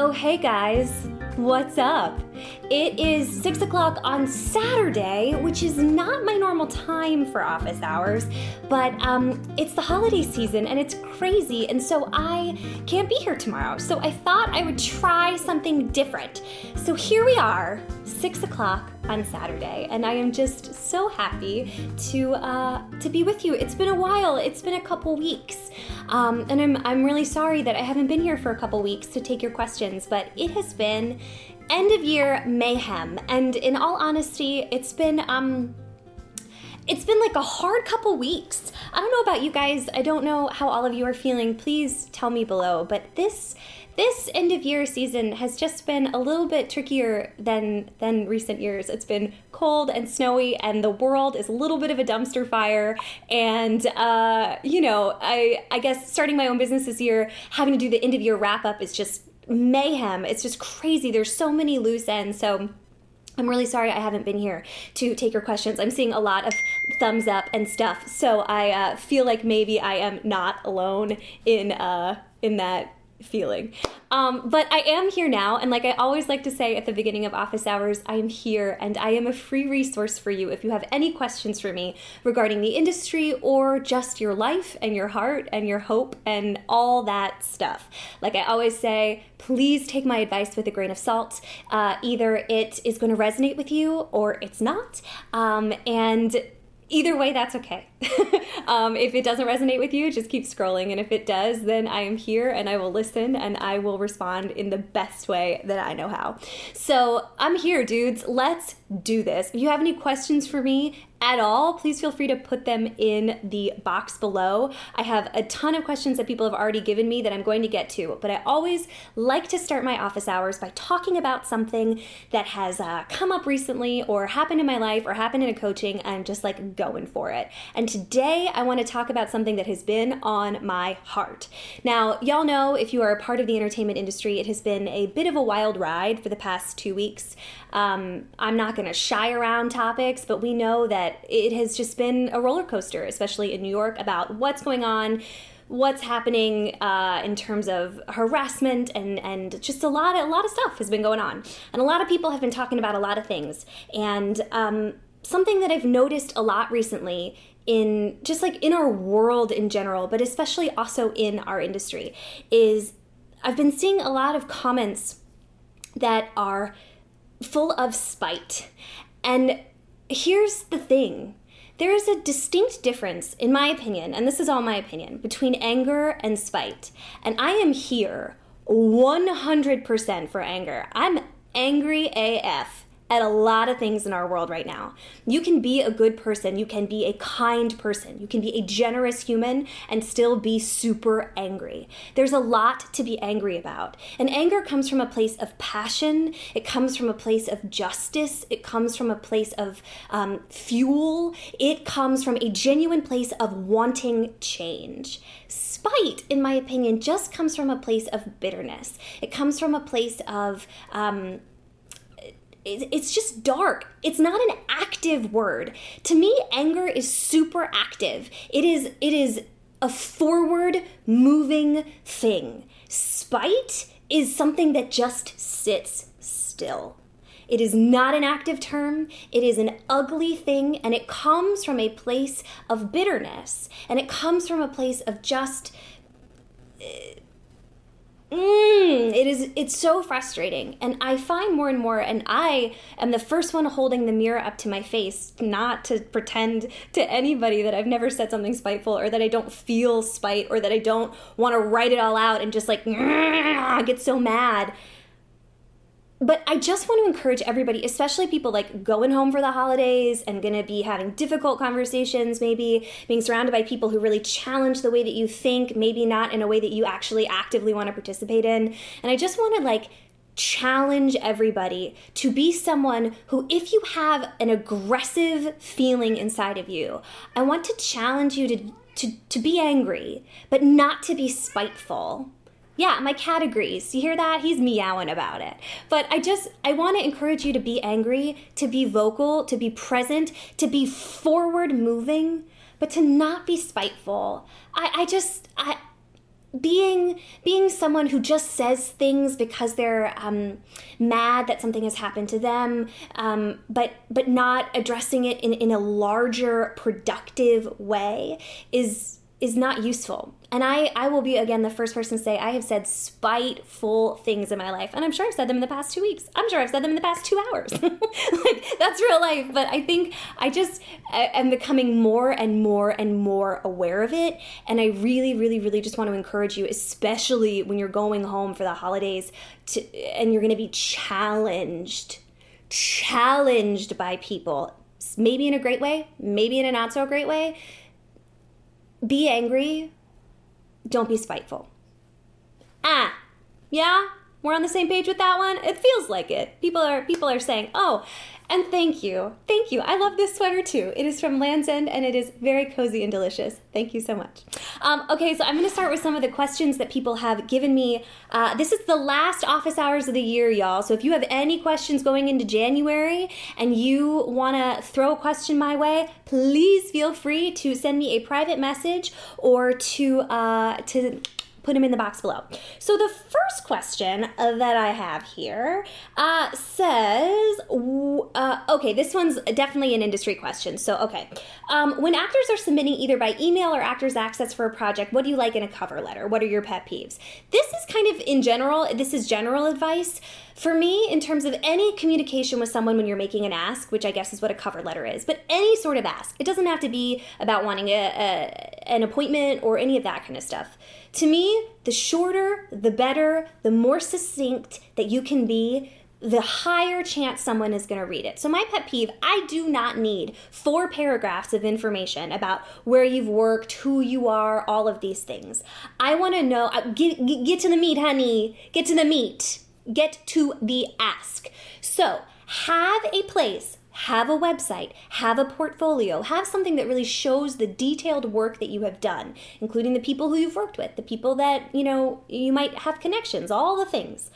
Oh, hey guys, what's up? It is 6 o'clock on Saturday, which is not my normal time for office hours, but um, it's the holiday season and it's crazy, and so I can't be here tomorrow. So I thought I would try something different. So here we are, 6 o'clock on Saturday, and I am just so happy to uh, to be with you. It's been a while. It's been a couple weeks, um, and I'm I'm really sorry that I haven't been here for a couple weeks to take your questions. But it has been end of year mayhem, and in all honesty, it's been um it's been like a hard couple weeks. I don't know about you guys. I don't know how all of you are feeling. Please tell me below. But this this end of year season has just been a little bit trickier than than recent years. It's been cold and snowy, and the world is a little bit of a dumpster fire. And uh, you know, I I guess starting my own business this year, having to do the end of year wrap up is just mayhem. It's just crazy. There's so many loose ends. So. I'm really sorry I haven't been here to take your questions. I'm seeing a lot of thumbs up and stuff, so I uh, feel like maybe I am not alone in uh, in that feeling. Um, but I am here now, and like I always like to say at the beginning of office hours, I am here and I am a free resource for you if you have any questions for me regarding the industry or just your life and your heart and your hope and all that stuff. Like I always say, please take my advice with a grain of salt. Uh, either it is going to resonate with you or it's not. Um, and either way, that's okay. um, if it doesn't resonate with you, just keep scrolling. And if it does, then I am here and I will listen and I will respond in the best way that I know how. So I'm here, dudes. Let's do this. If you have any questions for me at all, please feel free to put them in the box below. I have a ton of questions that people have already given me that I'm going to get to, but I always like to start my office hours by talking about something that has uh, come up recently or happened in my life or happened in a coaching. I'm just like going for it. And today I want to talk about something that has been on my heart. Now, y'all know if you are a part of the entertainment industry, it has been a bit of a wild ride for the past two weeks. Um, I'm not going to shy around topics, but we know that it has just been a roller coaster, especially in New York, about what's going on what's happening uh, in terms of harassment and and just a lot of, a lot of stuff has been going on, and a lot of people have been talking about a lot of things. And um, something that I've noticed a lot recently in just like in our world in general, but especially also in our industry, is I've been seeing a lot of comments that are full of spite. And here's the thing there is a distinct difference, in my opinion, and this is all my opinion, between anger and spite. And I am here 100% for anger. I'm angry AF at a lot of things in our world right now. You can be a good person, you can be a kind person, you can be a generous human and still be super angry. There's a lot to be angry about. And anger comes from a place of passion, it comes from a place of justice, it comes from a place of um, fuel, it comes from a genuine place of wanting change. Spite, in my opinion, just comes from a place of bitterness. It comes from a place of um, it's just dark. It's not an active word. To me, anger is super active. It is it is a forward moving thing. Spite is something that just sits still. It is not an active term. It is an ugly thing, and it comes from a place of bitterness, and it comes from a place of just. Uh, Mm, it is it's so frustrating. And i find more and more and i am the first one holding the mirror up to my face not to pretend to anybody that i've never said something spiteful or that i don't feel spite or that i don't want to write it all out and just like get so mad but I just want to encourage everybody, especially people like going home for the holidays and going to be having difficult conversations, maybe being surrounded by people who really challenge the way that you think, maybe not in a way that you actually actively want to participate in. And I just want to like challenge everybody to be someone who, if you have an aggressive feeling inside of you, I want to challenge you to, to, to be angry, but not to be spiteful yeah, my cat agrees. You hear that? He's meowing about it. But I just, I want to encourage you to be angry, to be vocal, to be present, to be forward moving, but to not be spiteful. I, I just, I, being being someone who just says things because they're um, mad that something has happened to them, um, but but not addressing it in, in a larger productive way is is not useful. And I, I will be again the first person to say I have said spiteful things in my life, and I'm sure I've said them in the past two weeks. I'm sure I've said them in the past two hours. like that's real life. But I think I just I, am becoming more and more and more aware of it, and I really, really, really just want to encourage you, especially when you're going home for the holidays, to and you're going to be challenged, challenged by people, maybe in a great way, maybe in a not so great way be angry, don't be spiteful. Ah, yeah, we're on the same page with that one. It feels like it. People are people are saying, "Oh, and thank you. Thank you. I love this sweater too. It is from Lands' End and it is very cozy and delicious. Thank you so much. Um, okay, so I'm going to start with some of the questions that people have given me. Uh, this is the last office hours of the year, y'all. So if you have any questions going into January and you want to throw a question my way, please feel free to send me a private message or to uh, to put them in the box below. So the first question that I have here uh, says, uh, okay, this one's definitely an industry question. So, okay. Um, when actors are submitting either by email or Actors Access for a project, what do you like in a cover letter? What are your pet peeves? This is kind of in general, this is general advice. For me, in terms of any communication with someone when you're making an ask, which I guess is what a cover letter is, but any sort of ask, it doesn't have to be about wanting a, a, an appointment or any of that kind of stuff. To me, the shorter, the better, the more succinct that you can be, the higher chance someone is going to read it. So, my pet peeve I do not need four paragraphs of information about where you've worked, who you are, all of these things. I want to know, uh, get, get to the meat, honey. Get to the meat. Get to the ask. So, have a place have a website, have a portfolio, have something that really shows the detailed work that you have done, including the people who you've worked with, the people that, you know, you might have connections, all the things.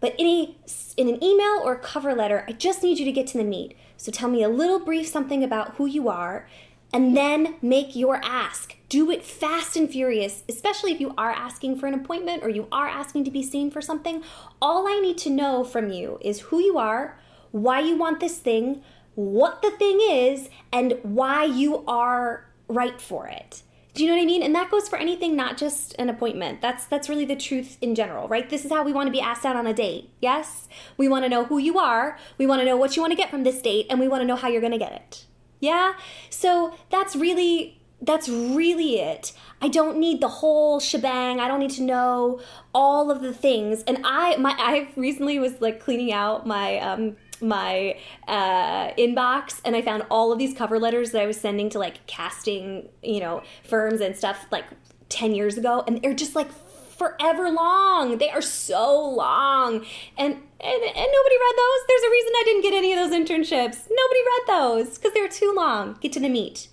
But in a in an email or cover letter, I just need you to get to the meat. So tell me a little brief something about who you are and then make your ask. Do it fast and furious, especially if you are asking for an appointment or you are asking to be seen for something. All I need to know from you is who you are, why you want this thing, what the thing is and why you are right for it. Do you know what I mean? And that goes for anything, not just an appointment. That's that's really the truth in general, right? This is how we want to be asked out on a date. Yes? We want to know who you are, we want to know what you want to get from this date, and we want to know how you're going to get it. Yeah? So that's really that's really it. I don't need the whole shebang. I don't need to know all of the things. And I my I recently was like cleaning out my um my uh, inbox and I found all of these cover letters that I was sending to like casting, you know, firms and stuff like 10 years ago. And they're just like forever long. They are so long. And, and, and nobody read those. There's a reason I didn't get any of those internships. Nobody read those because they're too long. Get to the meat.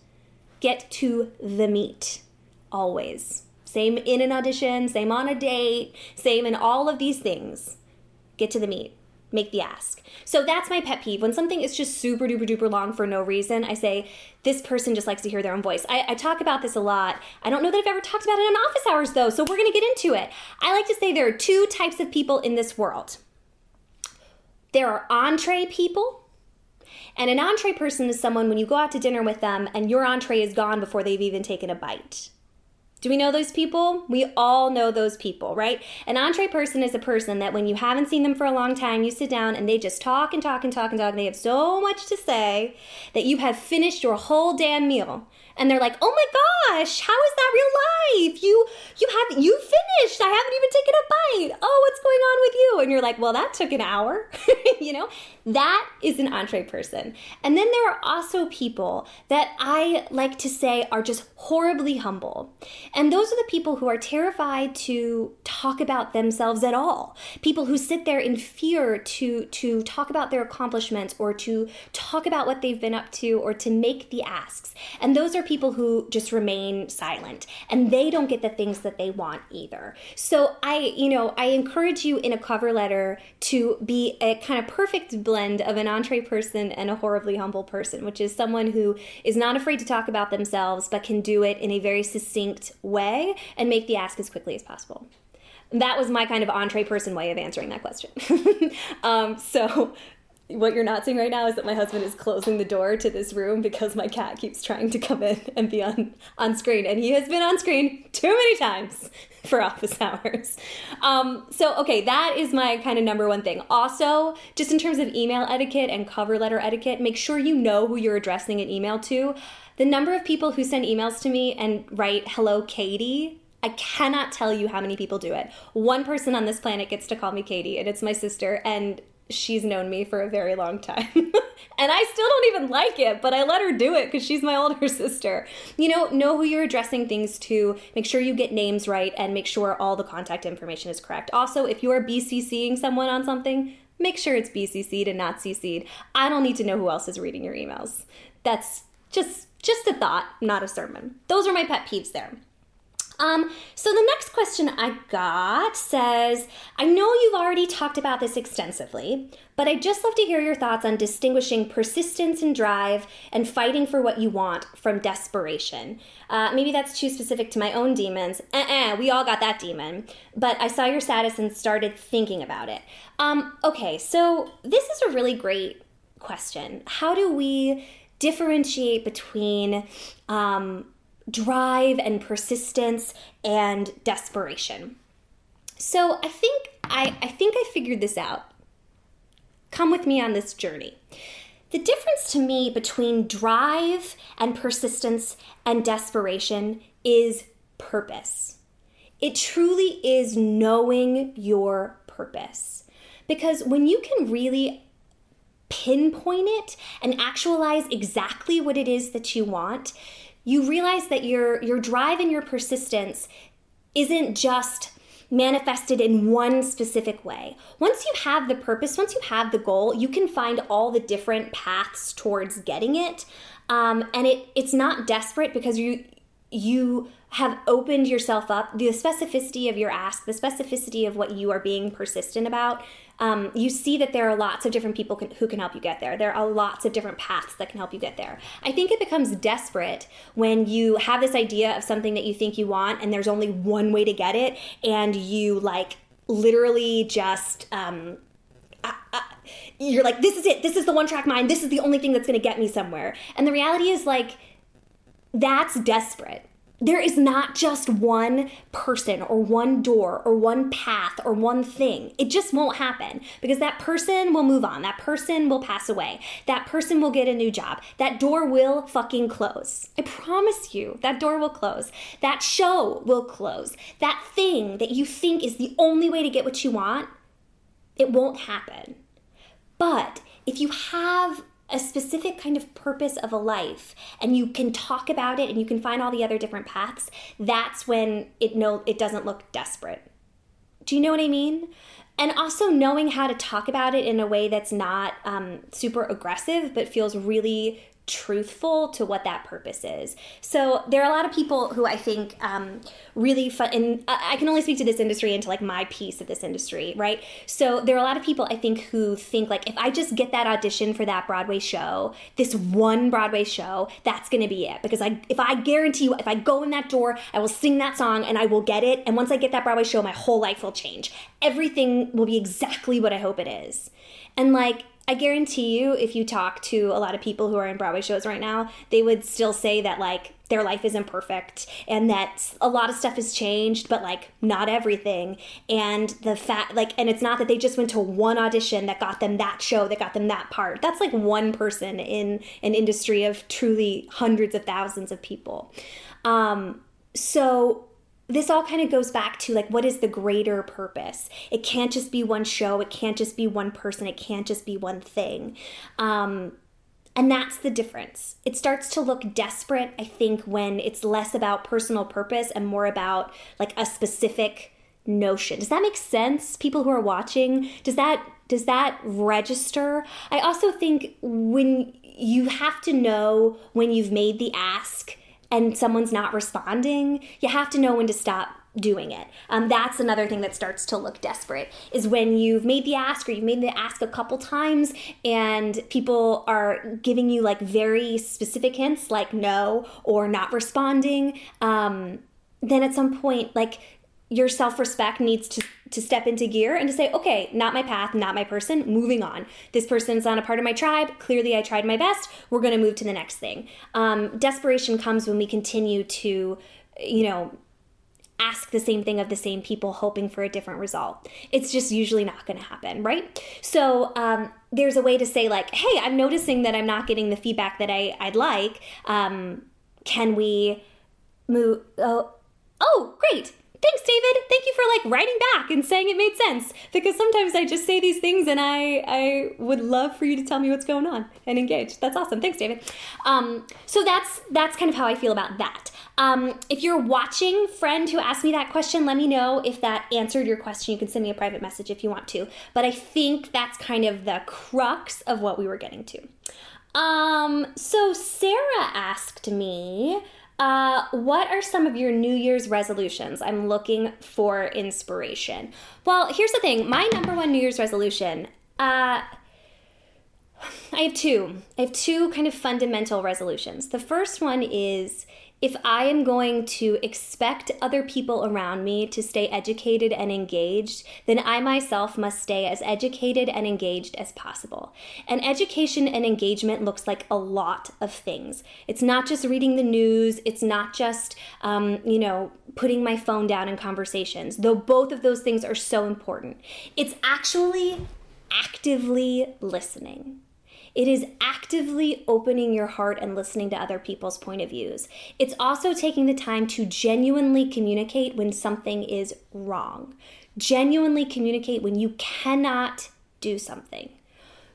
Get to the meat. Always. Same in an audition, same on a date, same in all of these things. Get to the meat make the ask. So that's my pet peeve. When something is just super duper duper long for no reason, I say, this person just likes to hear their own voice. I, I, talk about this a lot. I don't know that I've ever talked about it in office hours though, so we're gonna get into it. I like to say there are two types of people in this world there are entree people. And an entree person is someone when you go out to dinner with them and your entree is gone before they've even taken a bite. Do we know those people? We all know those people, right? An entree person is a person that when you haven't seen them for a long time, you sit down and they just talk and talk and talk and talk, and they have so much to say that you have finished your whole damn meal and they're like, "Oh my gosh, how is that real life? You you have you finished. I haven't even taken a bite. Oh, what's going on with you?" And you're like, "Well, that took an hour." you know? That is an entree person. And then there are also people that I like to say are just horribly humble. And those are the people who are terrified to talk about themselves at all. People who sit there in fear to to talk about their accomplishments or to talk about what they've been up to or to make the asks. And those are are people who just remain silent and they don't get the things that they want either. So I, you know, I encourage you in a cover letter to be a kind of perfect blend of an entree person and a horribly humble person, which is someone who is not afraid to talk about themselves but can do it in a very succinct way and make the ask as quickly as possible. That was my kind of entree person way of answering that question. um, so what you're not seeing right now is that my husband is closing the door to this room because my cat keeps trying to come in and be on, on screen. And he has been on screen too many times for office hours. Um, so, okay, that is my kind of number one thing. Also, just in terms of email etiquette and cover letter etiquette, make sure you know who you're addressing an email to. The number of people who send emails to me and write, hello, Katie, I cannot tell you how many people do it. One person on this planet gets to call me Katie, and it's my sister. And she's known me for a very long time. and I still don't even like it, but I let her do it because she's my older sister. You know, know who you're addressing things to, make sure you get names right, and make sure all the contact information is correct. Also, if you are BCCing someone on something, make sure it's BCC'd and not CC'd. I don't need to know who else is reading your emails. That's just just a thought, not a sermon. Those are my pet peeves there. Um, so the next question I got says, I know you've already talked about this extensively, but I'd just love to hear your thoughts on distinguishing persistence and drive and fighting for what you want from desperation. Uh, maybe that's too specific to my own demons. Uh-uh, we all got that demon. But I saw your status and started thinking about it. Um, okay, so this is a really great question. How do we differentiate between um, drive and persistence and desperation. So I think I, I think I figured this out. Come with me on this journey. The difference to me between drive and persistence and desperation is purpose. It truly is knowing your purpose. Because when you can really pinpoint it and actualize exactly what it is that you want, you realize that your your drive and your persistence isn't just manifested in one specific way. Once you have the purpose, once you have the goal, you can find all the different paths towards getting it. Um, and it it's not desperate because you you have opened yourself up. The specificity of your ask, the specificity of what you are being persistent about, um, you see that there are lots of different people can, who can help you get there. There are lots of different paths that can help you get there. I think it becomes desperate when you have this idea of something that you think you want and there's only one way to get it, and you like literally just. Um, you're like, this is it. This is the one track mind. This is the only thing that's going to get me somewhere. And the reality is, like, that's desperate there is not just one person or one door or one path or one thing. It just won't happen because that person will move on. That person will pass away. That person will get a new job. That door will fucking close. I promise you, that door will close. That show will close. That thing that you think is the only way to get what you want, it won't happen. But if you have a specific kind of purpose of a life and you can talk about it and you can find all the other different paths that's when it no it doesn't look desperate. Do you know what i mean? And also knowing how to talk about it in a way that's not um, super aggressive but feels really truthful to what that purpose is. So there are a lot of people who I think um, really fun, and I can only speak to this industry and to like my piece of this industry, right? So there are a lot of people I think who think like if I just get that audition for that Broadway show, this one Broadway show, that's going to be it because I if I guarantee you if I go in that door, I will sing that song and I will get it and once I get that Broadway show, my whole life will change. Everything will be exactly what I hope it is. And like I guarantee you, if you talk to a lot of people who are in Broadway shows right now, they would still say that like their life isn't perfect and that a lot of stuff has changed, but like not everything. And the fact, like, and it's not that they just went to one audition that got them that show, that got them that part. That's like one person in an industry of truly hundreds of thousands of people. Um, so this all kind of goes back to like what is the greater purpose? It can't just be one show. It can't just be one person. It can't just be one thing. Um, and that's the difference. It starts to look desperate i think when it's less about personal purpose and more about like a specific notion. Does that make sense people who are watching? Does that does that register? I also think when you have to know when you've made the ask and someone's not responding, you have to know when to stop doing it. Um, that's another thing that starts to look desperate is when you've made the ask or you've made the ask a couple times and people are giving you like very specific hints like no or not responding. Um, then at some point, like your self respect needs to, to step into gear and to say, okay, not my path, not my person, moving on. This person's not a part of my tribe. Clearly, I tried my best. We're going to move to the next thing. Um, desperation comes when we continue to, you know, ask the same thing of the same people hoping for a different result. It's just usually not going to happen, right? So um, there's a way to say like, hey, I'm noticing that I'm not getting the feedback that I, I'd like. Um, can we move? Oh, oh, great. Thanks, David. Thank you for like writing back and saying it made sense. Because sometimes I just say these things and I I would love for you to tell me what's going on and engage. That's awesome. Thanks, David. Um, so that's that's kind of how I feel about that. Um, if you're watching, friend who asked me that question, let me know if that answered your question. You can send me a private message if you want to. But I think that's kind of the crux of what we were getting to. Um, so Sarah asked me, uh, what are some of your New Year's resolutions? I'm looking for inspiration. Well, here's the thing my number one New Year's resolution, uh, I have two. I have two kind of fundamental resolutions. The first one is if I am going to expect other people around me to stay educated and engaged, then I myself must stay as educated and engaged as possible. And education and engagement looks like a lot of things. It's not just reading the news, it's not just, um, you know, putting my phone down in conversations, though both of those things are so important. It's actually actively listening. It is actively opening your heart and listening to other people's point of views. It's also taking the time to genuinely communicate when something is wrong. Genuinely communicate when you cannot do something.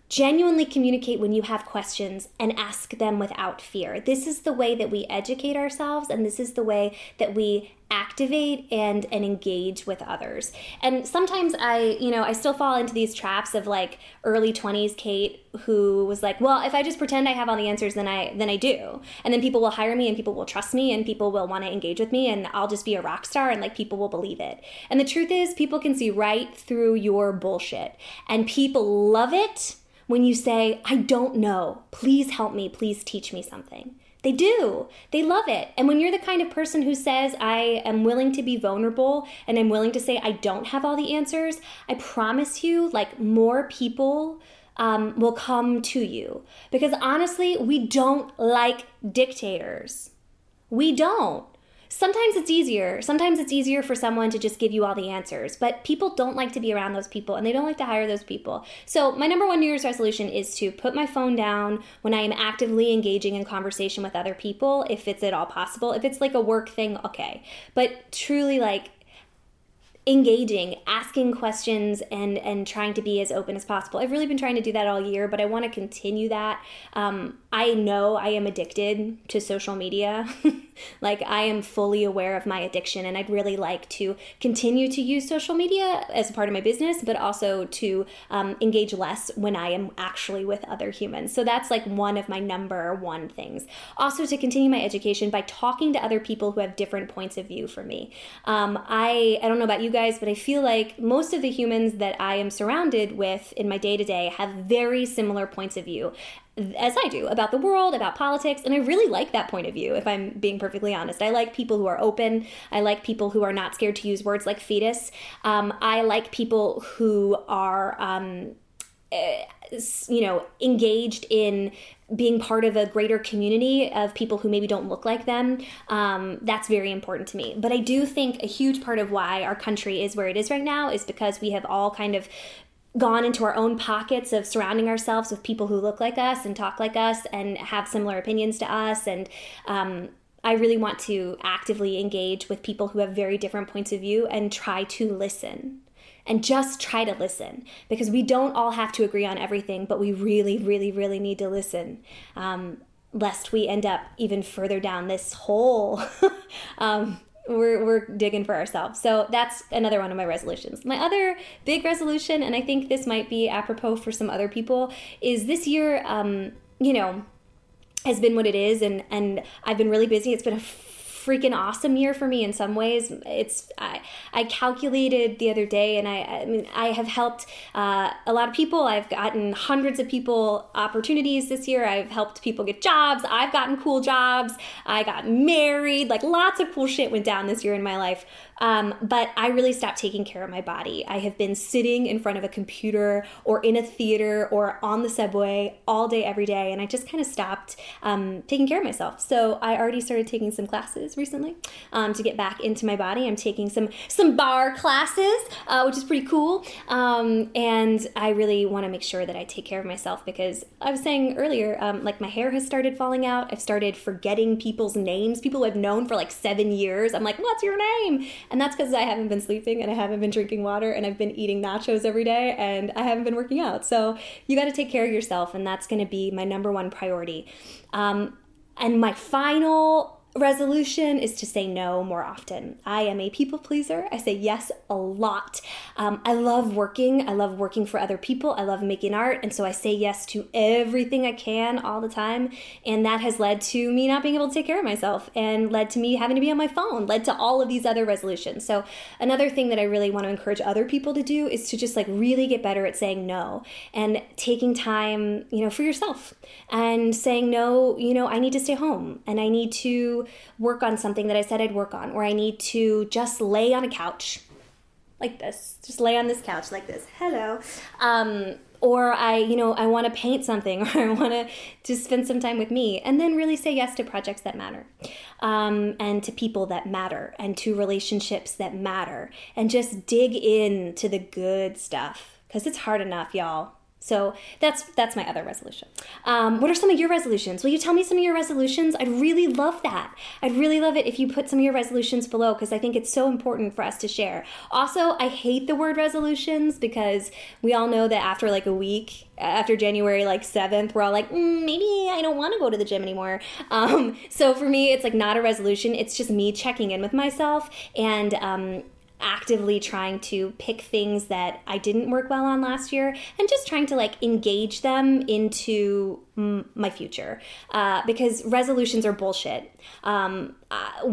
Genuinely communicate when you have questions and ask them without fear. This is the way that we educate ourselves, and this is the way that we activate and and engage with others. And sometimes I, you know, I still fall into these traps of like early 20s Kate who was like, "Well, if I just pretend I have all the answers, then I then I do." And then people will hire me and people will trust me and people will want to engage with me and I'll just be a rock star and like people will believe it. And the truth is, people can see right through your bullshit. And people love it when you say, I don't know. Please help me. Please teach me something. They do. They love it. And when you're the kind of person who says, I am willing to be vulnerable and I'm willing to say, I don't have all the answers, I promise you, like, more people um, will come to you. Because honestly, we don't like dictators. We don't. Sometimes it's easier. Sometimes it's easier for someone to just give you all the answers, but people don't like to be around those people and they don't like to hire those people. So, my number one New Year's resolution is to put my phone down when I am actively engaging in conversation with other people, if it's at all possible. If it's like a work thing, okay. But truly, like, engaging, asking questions, and and trying to be as open as possible. I've really been trying to do that all year, but I want to continue that. Um, I know I am addicted to social media. like I am fully aware of my addiction, and I'd really like to continue to use social media as part of my business, but also to um, engage less when I am actually with other humans. So that's like one of my number one things. Also, to continue my education by talking to other people who have different points of view from me. Um, I I don't know about you guys, but I feel like most of the humans that I am surrounded with in my day to day have very similar points of view as I do about the world, about politics, and I really like that point of view, if I'm being perfectly honest. I like people who are open. I like people who are not scared to use words like fetus. Um, I like people who are. Um, uh, you know, engaged in being part of a greater community of people who maybe don't look like them. Um, that's very important to me. But I do think a huge part of why our country is where it is right now is because we have all kind of gone into our own pockets of surrounding ourselves with people who look like us and talk like us and have similar opinions to us and um, I really want to actively engage with people who have very different points of view and try to listen. And just try to listen because we don't all have to agree on everything, but we really, really, really need to listen. Um, lest we end up even further down this hole um, we're, we're digging for ourselves. So that's another one of my resolutions. My other big resolution, and I think this might be apropos for some other people, is this year, um, you know, has been what it is, and, and I've been really busy. It's been a freaking awesome year for me in some ways. It's I, I calculated the other day, and I, I mean I have helped uh, a lot of people. I've gotten hundreds of people opportunities this year. I've helped people get jobs. I've gotten cool jobs. I got married. Like lots of cool shit went down this year in my life. Um, but I really stopped taking care of my body. I have been sitting in front of a computer or in a theater or on the subway all day, every day, and I just kind of stopped um, taking care of myself. So I already started taking some classes recently um, to get back into my body. I'm taking some some barre classes, uh, which is pretty cool, um, and I really want to make sure that I take care of myself because I was saying earlier, um, like my hair has started falling out. I've started forgetting people's names, people I've known for like seven years. I'm like, what's your name? And that's because I haven't been sleeping and I haven't been drinking water and I've been eating nachos every day and I haven't been working out. So you got to take care of yourself, and that's going to be my number one priority. Um, and my final resolution is to say no more often. I am a people pleaser. I say yes a lot. Um, I love working. I love working for other people. I love making art. And so I say yes to everything I can all the time. And that has led to me not being able to take care of myself and led to me having to be on my phone, led to all of these other resolutions. So another thing that I really want to encourage other people to do is to just like really get better at saying no and taking time, you know, for yourself and saying no, you know, I need to stay home and I need to work on something that I said I'd work on, or I need to just lay on a couch like this, just lay on this couch like this. Hello. Um, or I, you know, I want to paint something, or I want to just spend some time with me, and then really say yes to projects that matter, um, and to people that matter, and to relationships that matter, and just dig in to the good stuff because it's hard enough, y'all. So that's that's my other resolution. Um, what are some of your resolutions? Will you tell me some of your resolutions? I'd really love that. I'd really love it if you put some of your resolutions below because I think it's so important for us to share. Also, I hate the word resolutions because we all know that after like a week, after January like seventh, we're all like, mm, maybe I don't want to go to the gym anymore. Um, so for me, it's like not a resolution. It's just me checking in with myself and. Um, actively trying to pick things that I didn't work well on last year and just trying to like engage them into m- my future uh, because resolutions are bullshit. Um, uh,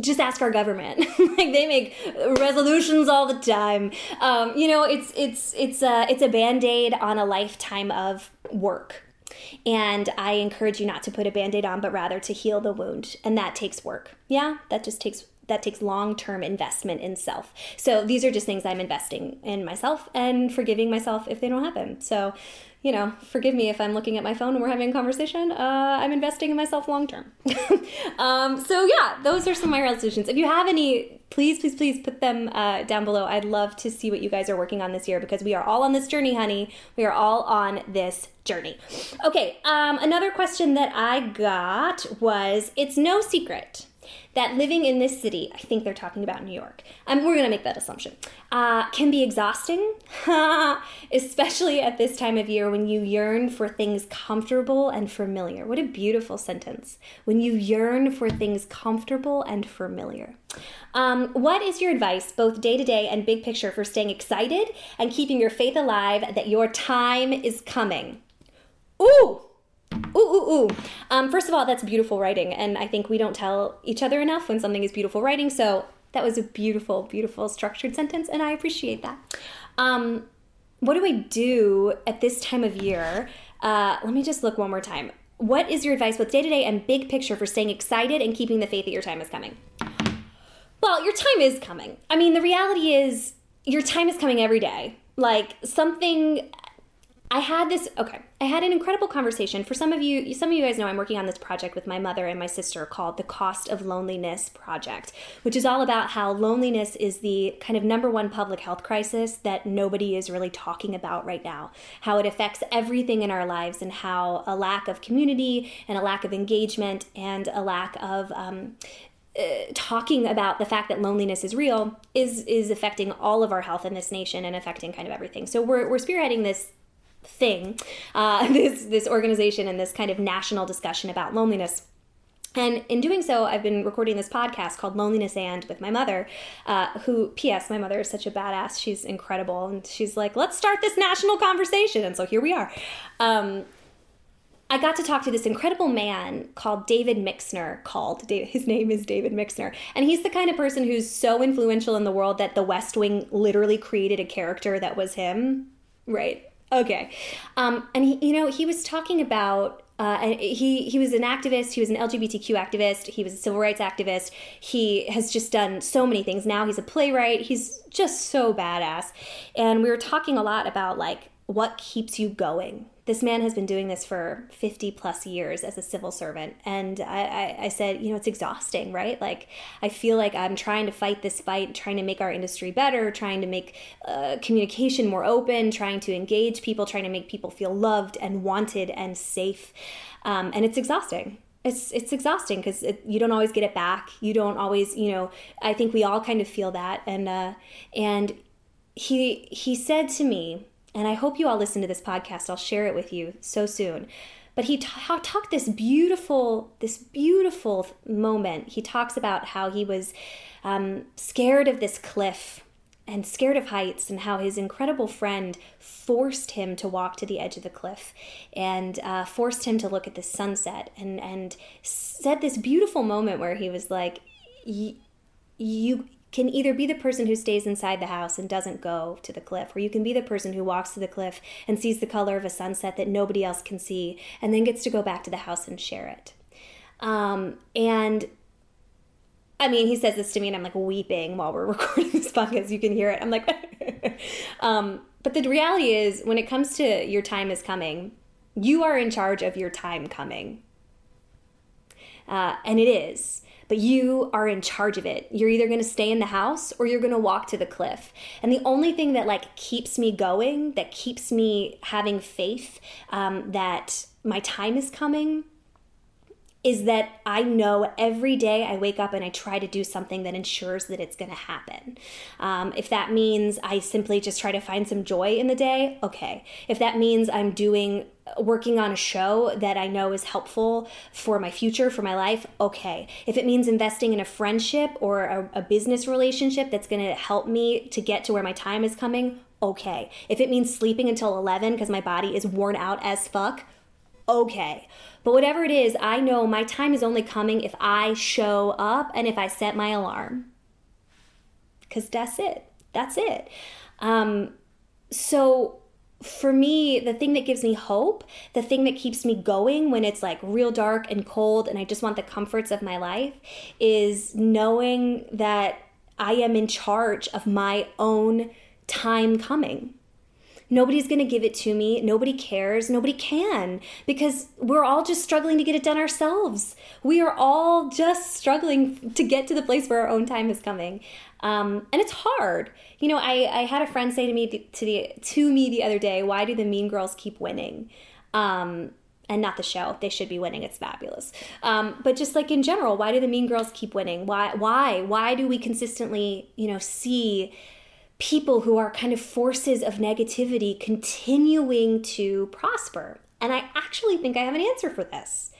just ask our government; like they make resolutions all the time. Um, you know, it's it's it's a it's a band aid on a lifetime of work. And I encourage you not to put a band aid on, but rather to heal the wound. And that takes work. Yeah, that just takes that takes long-term investment in self. So these are just things I'm investing in myself and forgiving myself if they don't happen. So, you know, forgive me if I'm looking at my phone and we're having a conversation. Uh, I'm investing in myself long term. um, so yeah, those are some of my resolutions. If you have any, please, please, please put them uh, down below. I'd love to see what you guys are working on this year because we are all on this journey, honey. We are all on this journey. Okay, um, another question that I got was: It's no secret that living in this city, I think they're talking about New York, um, we're going to make that assumption, uh, can be exhausting, especially at this time of year when you yearn for things comfortable and familiar. What a beautiful sentence. When you yearn for things comfortable and familiar. Um, what is your advice, both day to day and big picture, for staying excited and keeping your faith alive that your time is coming? Ooh! Ooh, ooh, ooh. Um, first of all, that's beautiful writing, and I think we don't tell each other enough when something is beautiful writing. So that was a beautiful, beautiful structured sentence, and I appreciate that. Um, what do I do at this time of year? Uh, let me just look one more time. What is your advice, both day to day and big picture, for staying excited and keeping the faith that your time is coming? Well, your time is coming. I mean, the reality is, your time is coming every day. Like something I had this okay. I had an incredible conversation. For some of you, some of you guys know I'm working on this project with my mother and my sister called the Cost of Loneliness Project, which is all about how loneliness is the kind of number one public health crisis that nobody is really talking about right now. How it affects everything in our lives, and how a lack of community and a lack of engagement and a lack of um, uh, talking about the fact that loneliness is real is is affecting all of our health in this nation and affecting kind of everything. So we're we're spearheading this thing, uh, this this organization and this kind of national discussion about loneliness. And in doing so, I've been recording this podcast called Loneliness and with my mother, uh, who, P.S., my mother is such a badass. She's incredible. And she's like, let's start this national conversation. And so here we are. Um, I got to talk to this incredible man called David Mixner. Called his name is David Mixner, and he's the kind of person who's so influential in the world that The West Wing literally created a character that was him. Right. Okay. Um, and he, you know, he was talking about uh, he he was an activist. He was an LGBTQ activist. He was a civil rights activist. He has just done so many things. Now he's a playwright. He's just so badass. And we were talking a lot about like what keeps you going this man has been doing this for 50 plus years as a civil servant. And I, I, I, said, you know, it's exhausting, right? Like, I feel like I'm trying to fight this fight, trying to make our industry better, trying to make uh, communication more open, trying to engage people, trying to make people feel loved and wanted and safe. Um, and it's exhausting it's it's exhausting because it, you don't always get it back. You don't always, you know. I think we all kind of feel that, and uh, and he he said to me, and I hope you all listen to this podcast. I'll share it with you so soon. But he t- talked this beautiful, this beautiful moment. He talks about how he was um, scared of this cliff and scared of heights, and how his incredible friend forced him to walk to the edge of the cliff and uh, forced him to look at the sunset, and and said this beautiful moment where he was like, "You can either be the person who stays inside the house and doesn't go to the cliff, or you can be the person who walks to the cliff and sees the color of a sunset that nobody else can see and then gets to go back to the house and share it. Um, and I mean, he says this to me, and I'm like weeping while we're recording this podcast. You can hear it. I'm like, um, but the reality is, when it comes to your time is coming, you are in charge of your time coming. Uh, and it is but you are in charge of it. You're either going to stay in the house or you're going to walk to the cliff. And the only thing that like keeps me going, that keeps me having faith um, that my time is coming, is that I know every day I wake up and I try to do something that ensures that it's going to happen. Um, if that means I simply just try to find some joy in the day, okay. If that means I'm doing working on a show that I know is helpful for my future, for my life, okay. If it means investing in a friendship or a, a business relationship that's going to help me to get to where my time is coming, okay. If it means sleeping until 11 because my body is worn out as fuck, okay. But whatever it is, I know my time is only coming if I show up and if I set my alarm. Because that's it. That's it. Um, so for me, the thing that gives me hope, the thing that keeps me going when it's like real dark and cold and I just want the comforts of my life is knowing that I am in charge of my own time coming. Nobody's going to give it to me. Nobody cares. Nobody can because we're all just struggling to get it done ourselves. We are all just struggling to get to the place where our own time is coming. Um, and it's hard. You know, I, I had a friend say to me to the to me the other day, "Why do the Mean Girls keep winning?" Um, and not the show. They should be winning. It's fabulous. Um, but just like in general, why do the Mean Girls keep winning? Why? Why? Why do we consistently, you know, see people who are kind of forces of negativity continuing to prosper? And I actually think I have an answer for this.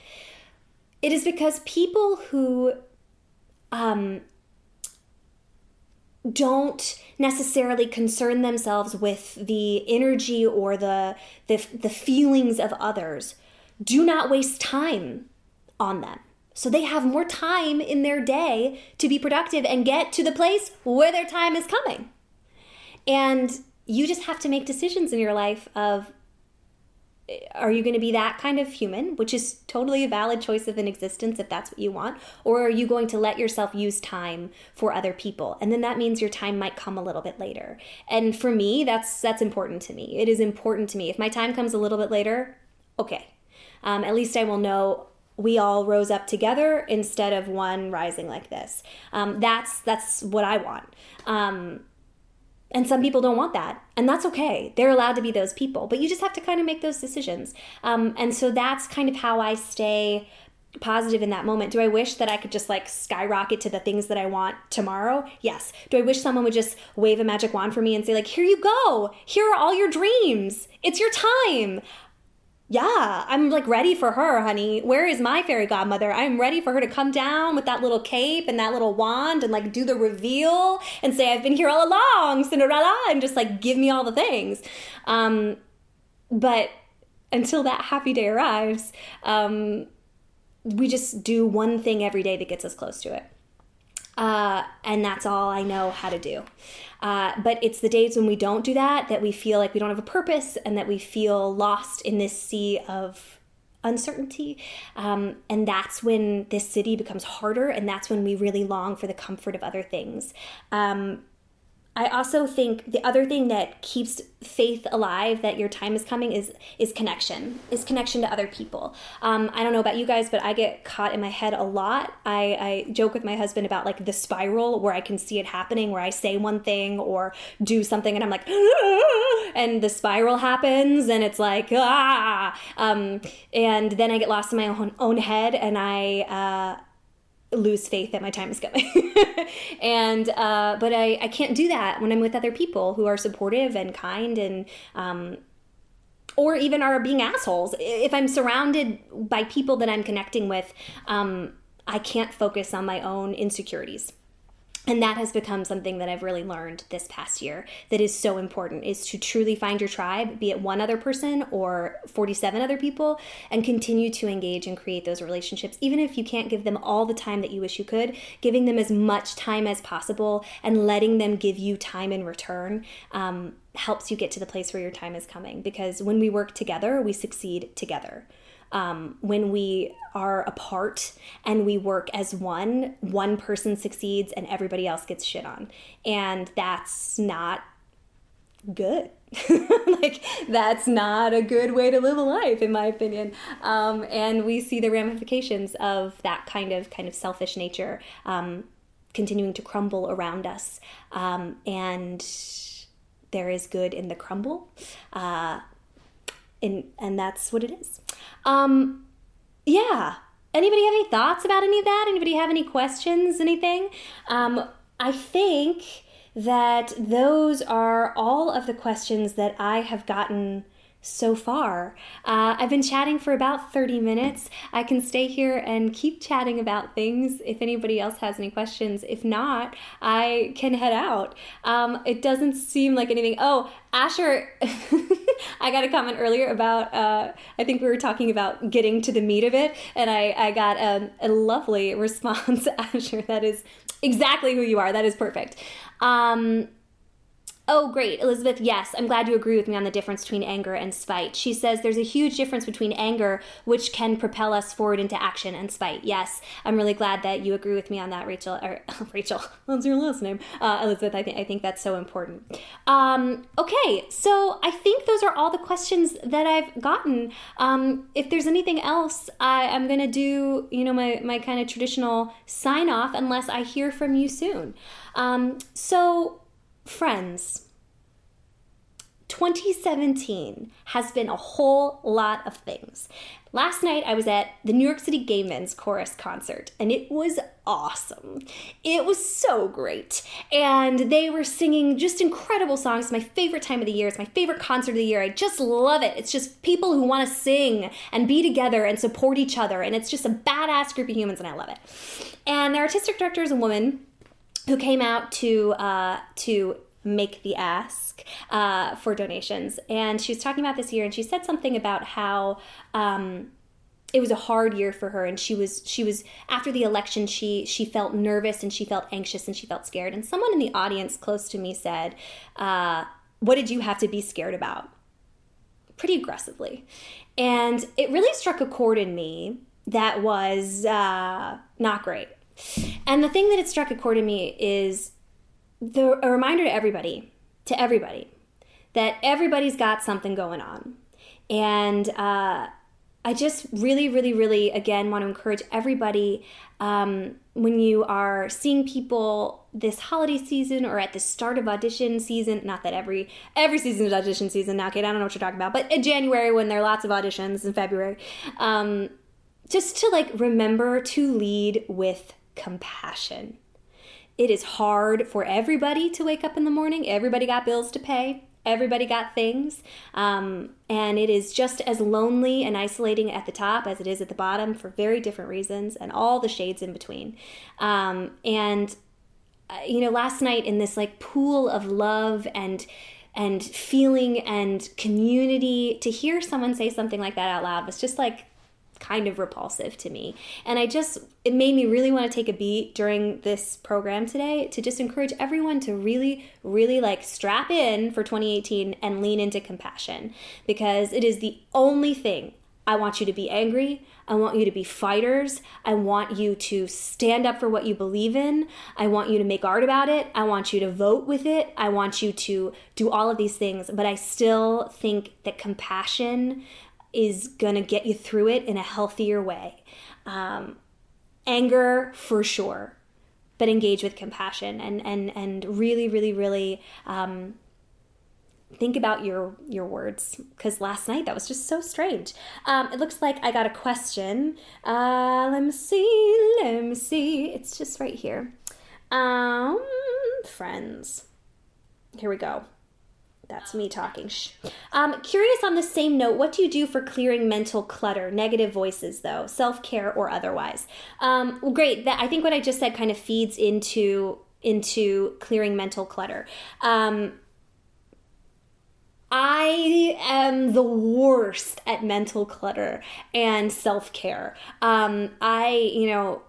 It is because people who um, don't necessarily concern themselves with the energy or the, the, the feelings of others do not waste time on them. So they have more time in their day to be productive and get to the place where their time is coming. And you just have to make decisions in your life of are you going to be that kind of human, which is totally a valid choice of an existence if that's what you want, or are you going to let yourself use time for other people? And then that means your time might come a little bit later. And for me, that's that's important to me. It is important to me. If my time comes a little bit later, okay. Um, at least I will know we all rose up together instead of one rising like this. Um, that's that's what I want. Um, and some people don't want that. And that's okay. They're allowed to be those people. But you just have to kind of make those decisions. Um, and so that's kind of how I stay positive in that moment. Do I wish that I could just like skyrocket to the things that I want tomorrow? Yes. Do I wish someone would just wave a magic wand for me and say, like, here you go. Here are all your dreams. It's your time yeah, I'm like ready for her, honey. Where is my fairy godmother? I'm ready for her to come down with that little cape and that little wand and like do the reveal and say, I've been here all along, Cinderella, and just like give me all the things. Um, but until that happy day arrives, um, we just do one thing every day that gets us close to it. Uh, and that's all I know how to do. Uh, but it's the days when we don't do that that we feel like we don't have a purpose and that we feel lost in this sea of uncertainty. Um, and that's when this city becomes harder, and that's when we really long for the comfort of other things. Um, I also think the other thing that keeps faith alive that your time is coming is is connection, is connection to other people. Um, I don't know about you guys, but I get caught in my head a lot. I, I joke with my husband about like the spiral where I can see it happening, where I say one thing or do something, and I'm like, and the spiral happens, and it's like ah, um, and then I get lost in my own own head, and I. Uh, lose faith that my time is coming. and uh, but I, I can't do that when I'm with other people who are supportive and kind and um, or even are being assholes. If I'm surrounded by people that I'm connecting with, um, I can't focus on my own insecurities and that has become something that i've really learned this past year that is so important is to truly find your tribe be it one other person or 47 other people and continue to engage and create those relationships. Even if you can't give them all the time that you wish you could giving them as much time as possible and letting them give you time in return um, helps you get to the place where your time is coming. Because when we work together we succeed together um, when we are apart and we work as one, one person succeeds and everybody else gets shit on. And that's not good. like, that's not a good way to live a life, in my opinion. Um, and we see the ramifications of that kind of kind of selfish nature um, continuing to crumble around us. Um, and there is good in the crumble. Uh, and and that's what it is. Um, yeah. Anybody have any thoughts about any of that? Anybody have any questions? Anything? Um, I think that those are all of the questions that I have gotten so far. Uh, I've been chatting for about 30 minutes. I can stay here and keep chatting about things if anybody else has any questions. If not, I can head out. Um, it doesn't seem like anything. Oh, Asher, I got a comment earlier about, uh, I think we were talking about getting to the meat of it, and I, I got a, a lovely response, Asher. That is exactly who you are. That is perfect. Um, Oh, great. Elizabeth, yes, I'm glad you agree with me on the difference between anger and spite. She says there's a huge difference between anger, which can propel us forward into action, and spite. Yes, I'm really glad that you agree with me on that, Rachel. Or Rachel, what's your last name? Uh, Elizabeth, I think, I think that's so important. Um, okay, so I think those are all the questions that I've gotten. Um, if there's anything else, I, am going to do, you know, my, my kind of traditional sign off unless I hear from you soon. Um, so, Friends, 2017 has been a whole lot of things. Last night I was at the New York City Gay Men's Chorus concert and it was awesome. It was so great. And they were singing just incredible songs. It's my favorite time of the year. It's my favorite concert of the year. I just love it. It's just people who want to sing and be together and support each other. And it's just a badass group of humans and I love it. And their artistic director is a woman who came out to uh, to make the ask uh, for donations, and she was talking about this year, and she said something about how. Um, it was a hard year for her and she was she was after the election she she felt nervous and she felt anxious and she felt scared. And someone in the audience close to me said uh, what did you have to be scared about? Pretty aggressively. And it really struck a chord in me that was uh, not great and the thing that it struck a chord in me is the a reminder to everybody, to everybody, that everybody's got something going on, and uh, I just really, really, really again want to encourage everybody um, when you are seeing people this holiday season or at the start of audition season. Not that every every season is audition season now, Kate. I don't know what you're talking about, but in January when there are lots of auditions in February, um, just to like remember to lead with compassion. It is hard for everybody to wake up in the morning. Everybody got bills to pay. Everybody got things. Um, and it is just as lonely and isolating at the top as it is at the bottom for very different reasons and all the shades in between. Um, and, uh, you know, last night in this like pool of love and and feeling and community to hear someone say something like that out loud was just like kind of repulsive to me. And I just, it made me really want to take a beat during this program today to just encourage everyone to really, really like strap in for 2018 and lean into compassion because it is the only thing. I want you to be angry. I want you to be fighters. I want you to stand up for what you believe in. I want you to make art about it. I want you to vote with it. I want you to do all of these things. But I still think that compassion is going to get you through it in a healthier way. Um, anger, for sure, but engage with compassion and, and, and really, really, really um, think about your, your words. Because last night that was just so strange. Um, it looks like I got a question. Uh, let me see, let me see. It's just right here. Um, friends. Here we go. That's me talking. Shh. Um, curious on the same note, what do you do for clearing mental clutter, negative voices though, self care or otherwise? Um, well, great. That I think what I just said kind of feeds into into clearing mental clutter. Um, I am the worst at mental clutter and self care. Um, I, you know,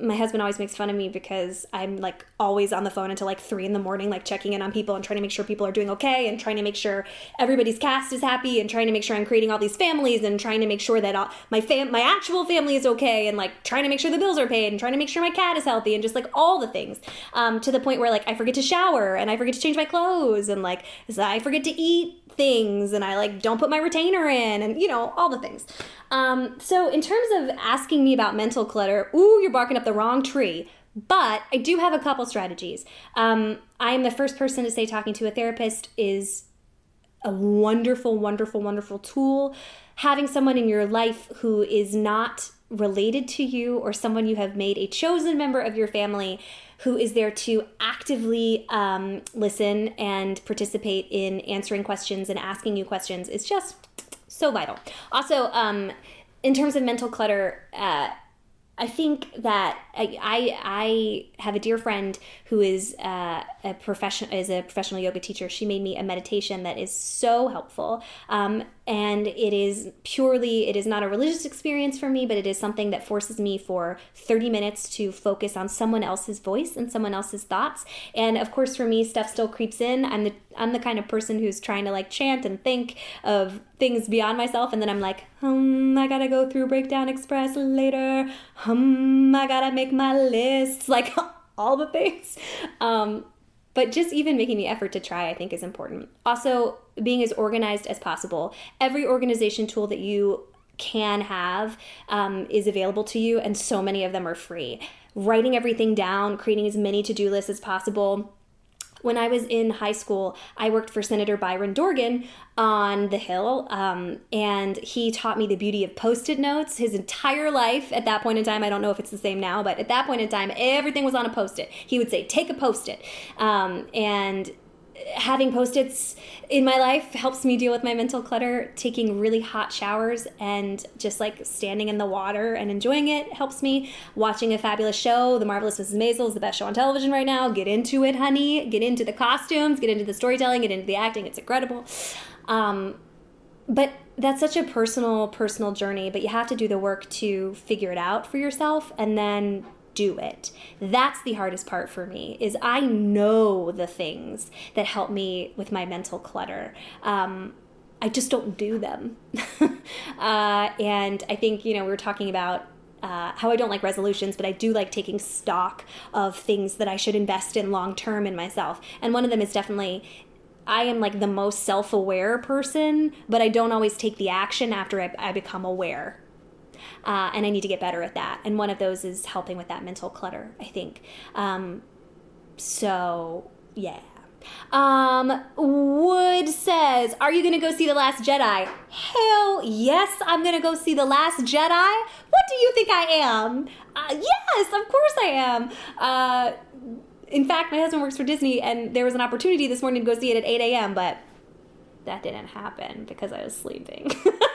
my husband always makes fun of me because I'm like always on the phone until like three in the morning, like checking in on people and trying to make sure people are doing okay and trying to make sure everybody's cast is happy and trying to make sure I'm creating all these families and trying to make sure that all, my fam my actual family is okay and like trying to make sure the bills are paid and trying to make sure my cat is healthy and just like all the things um, to the point where like I forget to shower and I forget to change my clothes and like I forget to eat things and I like don't put my retainer in and you know all the things. Um, so in terms of asking me about mental clutter, ooh, you're barking up the wrong tree. But I do have a couple strategies. Um, I am the first person to say talking to a therapist is a wonderful, wonderful, wonderful tool. Having someone in your life who is not related to you or someone you have made a chosen member of your family who is there to actively um, listen and participate in answering questions and asking you questions is just so vital. Also, um, in terms of mental clutter, uh, I think that I, I, I have a dear friend who is uh, a profession is a professional yoga teacher. She made me a meditation that is so helpful, um, and it is purely it is not a religious experience for me, but it is something that forces me for thirty minutes to focus on someone else's voice and someone else's thoughts. And of course, for me, stuff still creeps in. I'm the I'm the kind of person who's trying to like chant and think of things beyond myself, and then I'm like, hmm, I gotta go through Breakdown Express later. Hmm, I gotta make my lists, like all the things. Um, but just even making the effort to try, I think, is important. Also, being as organized as possible. Every organization tool that you can have um, is available to you, and so many of them are free. Writing everything down, creating as many to do lists as possible when I was in high school, I worked for Senator Byron Dorgan on the Hill, um, and he taught me the beauty of post it notes his entire life. At that point in time, I don't know if it's the same now, but at that point in time, everything was on a post it. He would say, Take a post it. Um, and having post-its in my life helps me deal with my mental clutter. Taking really hot showers and just like standing in the water and enjoying it helps me. Watching a fabulous show the marvelous mrs maisel is the best show on television right now. Get into it honey. Get into the costumes. Get into the storytelling. Get into the acting. It's incredible. Um, but that's such a personal personal journey but you have to do the work to figure it out for yourself and then do it. That's the hardest part for me is I know the things that help me with my mental clutter. Um, I just don't do them. uh, and I think, you know, we were talking about uh, how I don't like resolutions, but I do like taking stock of things that I should invest in long term in myself. And one of them is definitely I am like the most self aware person, but I don't always take the action after I, I become aware uh, and I need to get better at that. And one of those is helping with that mental clutter, I think. Um, so, yeah. Um, Wood says, Are you going to go see The Last Jedi? Hell yes, I'm going to go see The Last Jedi. What do you think I am? Uh, yes, of course I am. Uh, in fact, my husband works for Disney, and there was an opportunity this morning to go see it at 8 a.m., but that didn't happen because I was sleeping.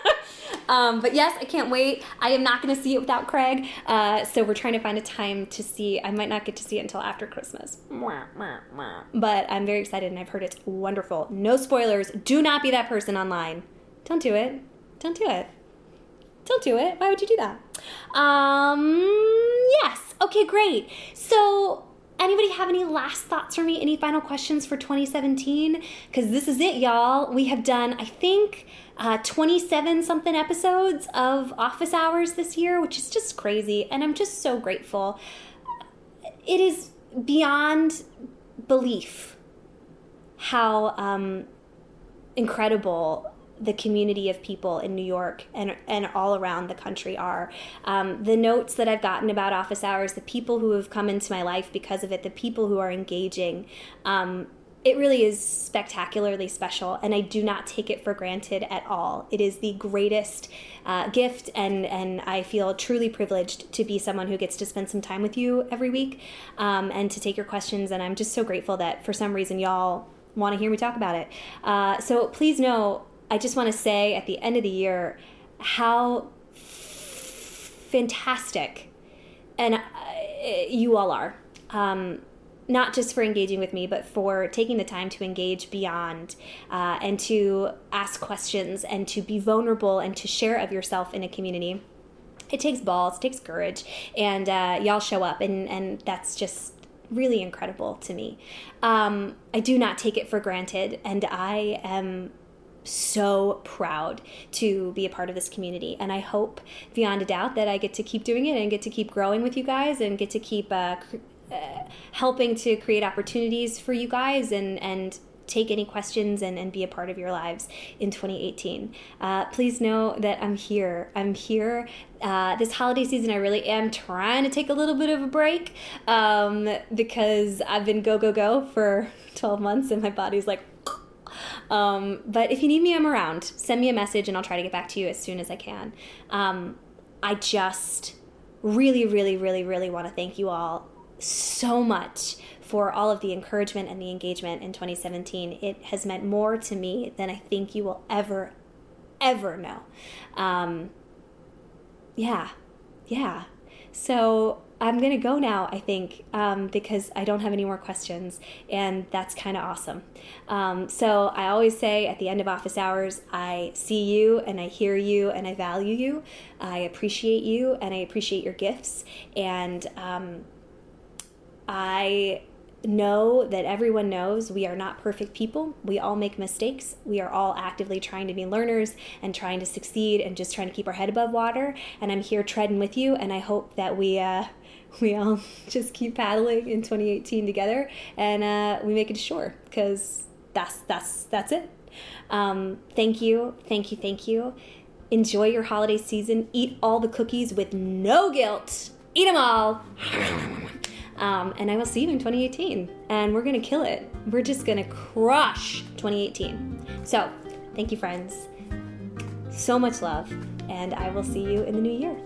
Um, but yes, I can't wait. I am not going to see it without Craig. Uh, so we're trying to find a time to see. I might not get to see it until after Christmas. But I'm very excited and I've heard it's wonderful. No spoilers. Do not be that person online. Don't do it. Don't do it. Don't do it. Why would you do that? Um, yes. Okay, great. So anybody have any last thoughts for me? Any final questions for 2017? Because this is it, y'all. We have done, I think, uh, 27 something episodes of Office Hours this year, which is just crazy. And I'm just so grateful. It is beyond belief how um, incredible the community of people in New York and, and all around the country are. Um, the notes that I've gotten about office hours, the people who have come into my life because of it, the people who are engaging, um, it really is spectacularly special, and I do not take it for granted at all. It is the greatest uh, gift, and, and I feel truly privileged to be someone who gets to spend some time with you every week um, and to take your questions. And I'm just so grateful that for some reason y'all want to hear me talk about it. Uh, so please know I just want to say at the end of the year how fantastic and uh, you all are. Um, not just for engaging with me, but for taking the time to engage beyond uh, and to ask questions and to be vulnerable and to share of yourself in a community. It takes balls, it takes courage, and uh, y'all show up, and, and that's just really incredible to me. Um, I do not take it for granted, and I am so proud to be a part of this community. And I hope beyond a doubt that I get to keep doing it and get to keep growing with you guys and get to keep uh, helping to create opportunities for you guys and, and take any questions and, and be a part of your lives in 2018. Uh, please know that I'm here. I'm here. Uh, this holiday season, I really am trying to take a little bit of a break um, because I've been go, go, go for 12 months and my body's like, um, but if you need me, I'm around. Send me a message and I'll try to get back to you as soon as I can. Um, I just really, really, really, really want to thank you all so much for all of the encouragement and the engagement in 2017. It has meant more to me than I think you will ever, ever know. Um, yeah, yeah. So I'm going to go now, I think, um, because I don't have any more questions, and that's kind of awesome. Um, so I always say at the end of office hours, I see you and I hear you and I value you. I appreciate you and I appreciate your gifts. And um, I know that everyone knows we are not perfect people. We all make mistakes. We are all actively trying to be learners and trying to succeed and just trying to keep our head above water. And I'm here treading with you, and I hope that we. Uh, we all just keep paddling in 2018 together and uh, we make it to shore because that's that's that's it um, thank you thank you thank you enjoy your holiday season eat all the cookies with no guilt eat them all um, and I will see you in 2018. And we're going to kill it. We're just going to crush 2018. So, thank you, friends. So much love. And I will see you in the new year.